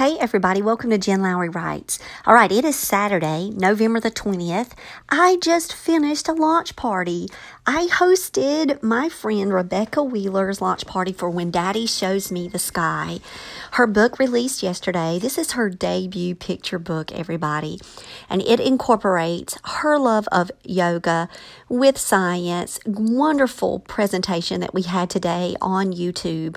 Hey, everybody, welcome to Jen Lowry Writes. All right, it is Saturday, November the 20th. I just finished a launch party. I hosted my friend Rebecca Wheeler's launch party for When Daddy Shows Me the Sky. Her book released yesterday. This is her debut picture book, everybody, and it incorporates her love of yoga with science. Wonderful presentation that we had today on YouTube.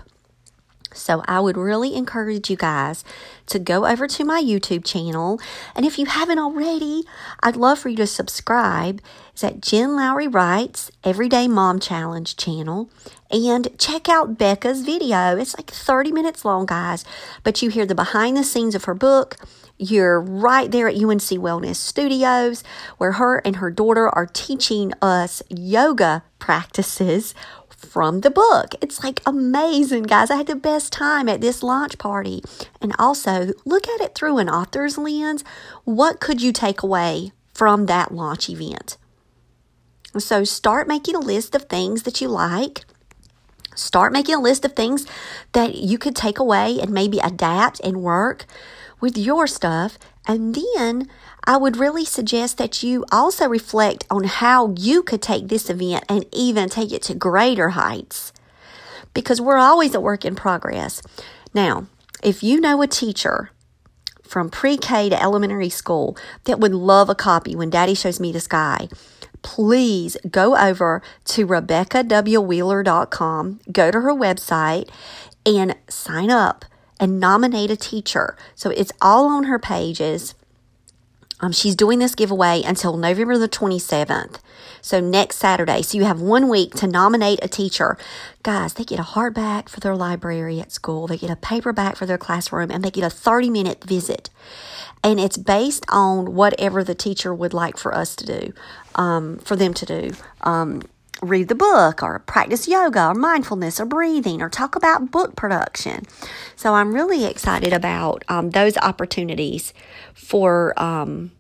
So I would really encourage you guys to go over to my YouTube channel. And if you haven't already, I'd love for you to subscribe. It's at Jen Lowry Writes Everyday Mom Challenge channel. And check out Becca's video. It's like 30 minutes long, guys. But you hear the behind the scenes of her book. You're right there at UNC Wellness Studios, where her and her daughter are teaching us yoga practices from the book. It's like amazing, guys. I had the best time at this launch party. And also, look at it through an author's lens. What could you take away from that launch event? So, start making a list of things that you like. Start making a list of things that you could take away and maybe adapt and work with your stuff. And then I would really suggest that you also reflect on how you could take this event and even take it to greater heights because we're always a work in progress. Now, if you know a teacher from pre K to elementary school that would love a copy when Daddy shows me the sky, please go over to RebeccaWWheeler.com, go to her website, and sign up and nominate a teacher. So it's all on her pages. Um, she's doing this giveaway until November the 27th. So next Saturday. So you have one week to nominate a teacher. Guys, they get a hardback for their library at school, they get a paperback for their classroom, and they get a 30 minute visit. And it's based on whatever the teacher would like for us to do, um, for them to do. Um, read the book or practice yoga or mindfulness or breathing or talk about book production. So I'm really excited about um, those opportunities for um,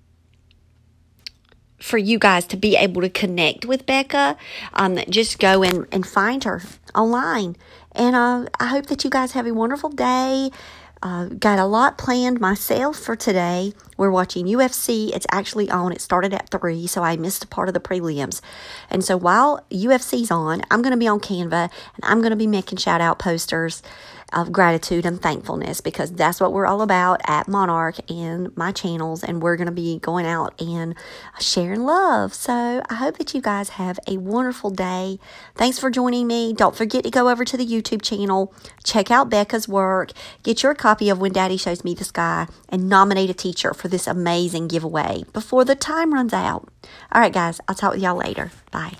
for you guys to be able to connect with Becca. Um, just go and, and find her online. And uh, I hope that you guys have a wonderful day. Uh, got a lot planned myself for today. We're watching UFC. It's actually on. It started at 3, so I missed a part of the prelims. And so while UFC's on, I'm going to be on Canva and I'm going to be making shout out posters of gratitude and thankfulness because that's what we're all about at Monarch and my channels. And we're going to be going out and sharing love. So I hope that you guys have a wonderful day. Thanks for joining me. Don't forget to go over to the YouTube channel, check out Becca's work, get your copy of When Daddy Shows Me the Sky, and nominate a teacher for this amazing giveaway before the time runs out. All right, guys, I'll talk with y'all later. Bye.